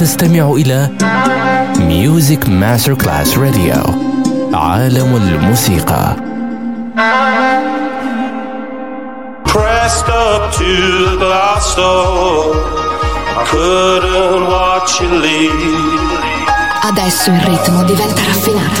تستمع إلى ميوزك ماستر كلاس راديو عالم الموسيقى Pressed up to the glass door I couldn't watch you leave Adesso il ritmo diventa raffinato.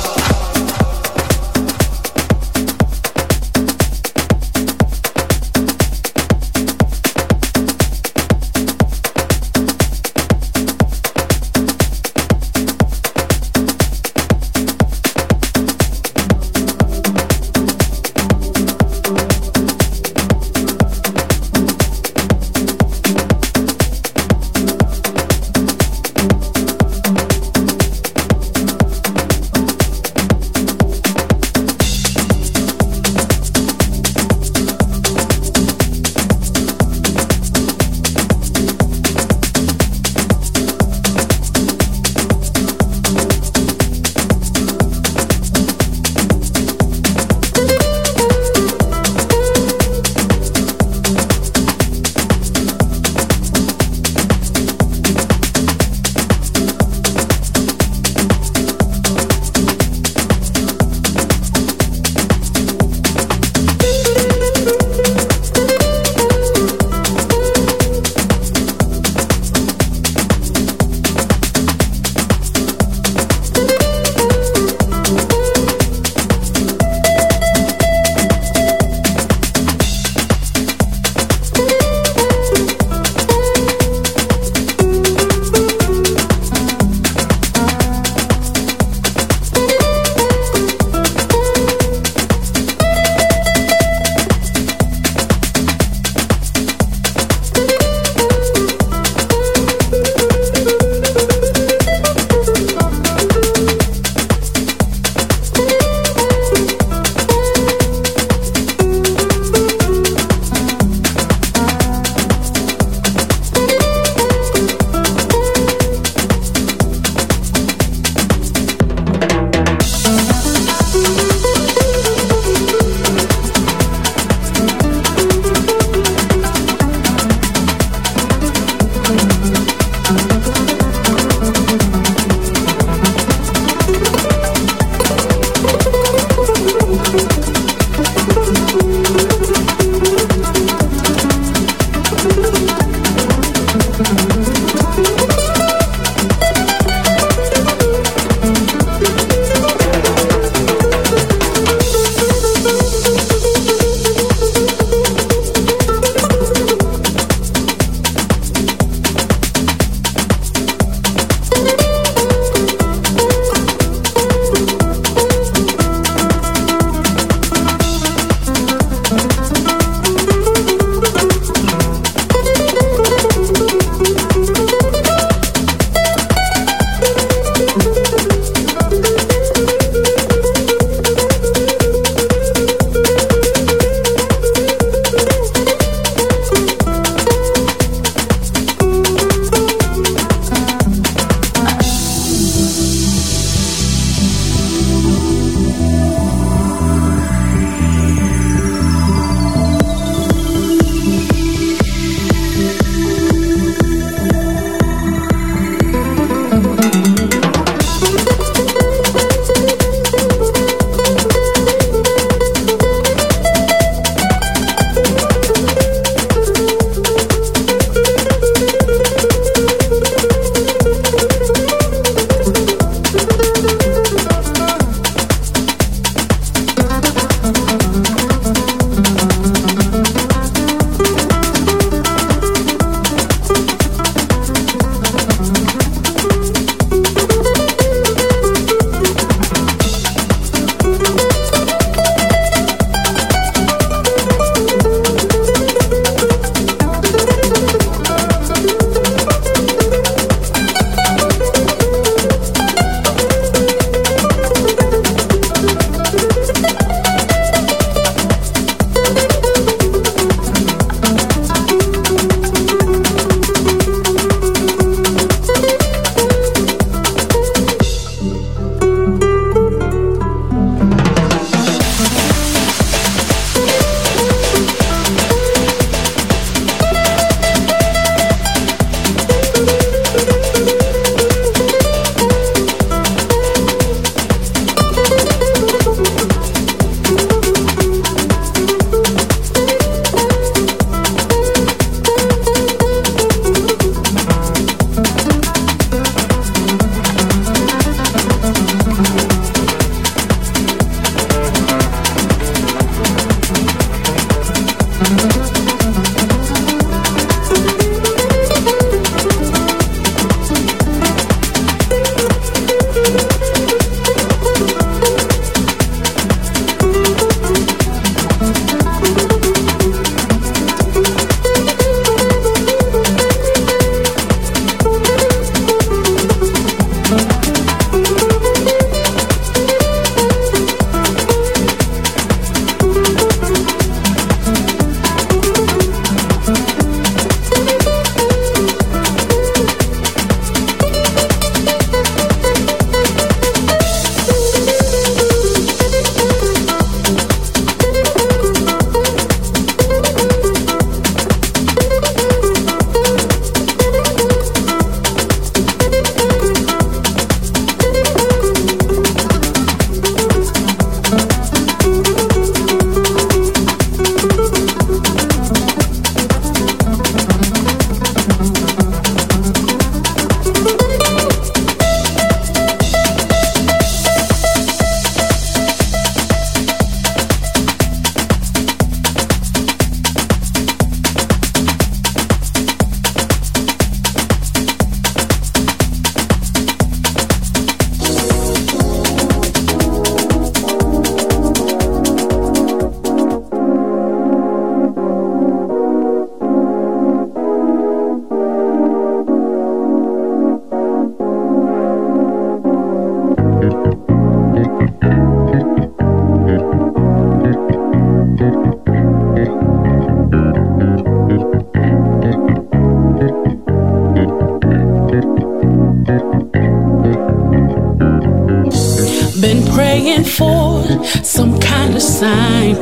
some kind of sign,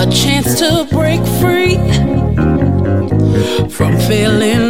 a chance to break free from feeling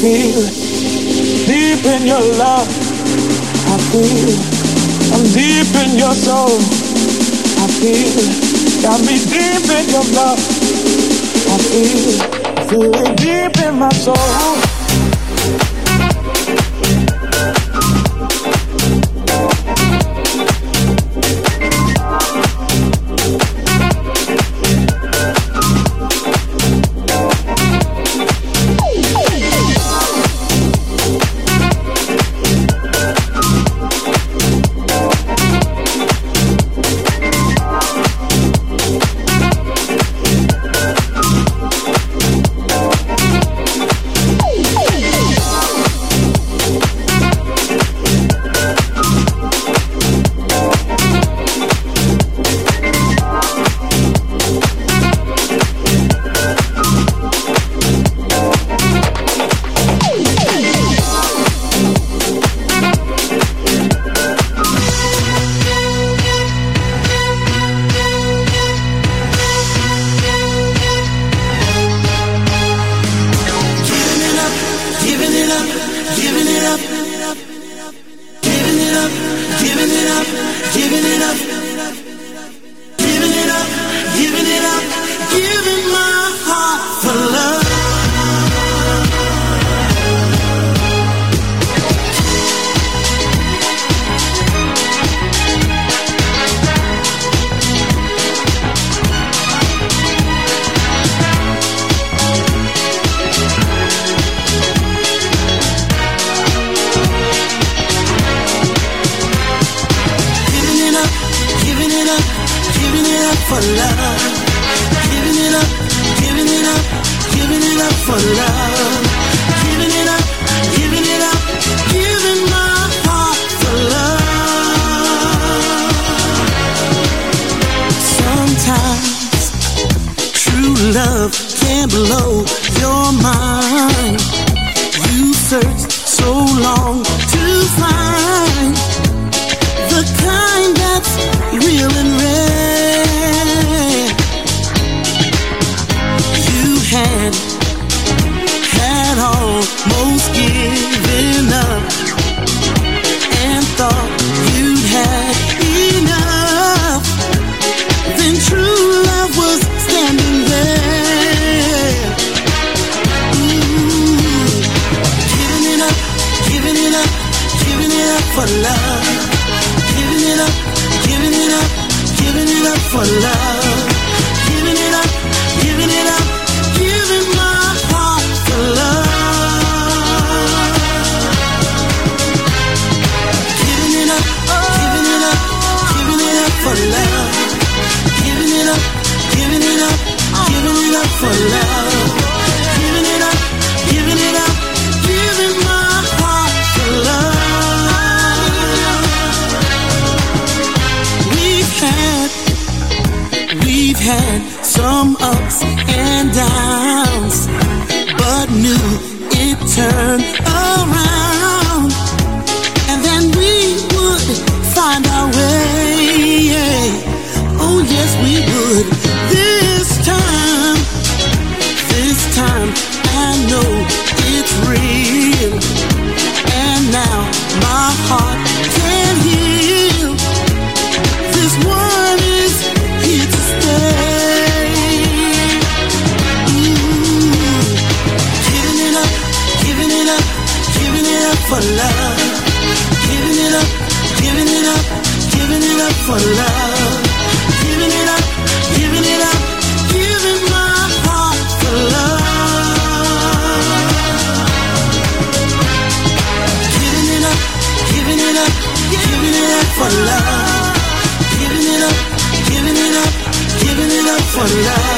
feel deep in your love. I feel I'm deep in your soul. I feel got me deep in your love. I feel feeling deep in my soul. For love. Love.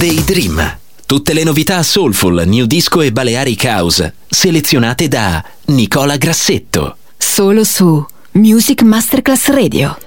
Daydream. Tutte le novità soulful, new disco e Balearic House, selezionate da Nicola Grassetto. Solo su Music Masterclass Radio.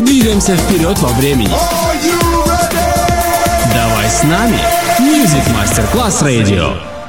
Двигаемся вперед во времени. Давай с нами. Music Masterclass Radio.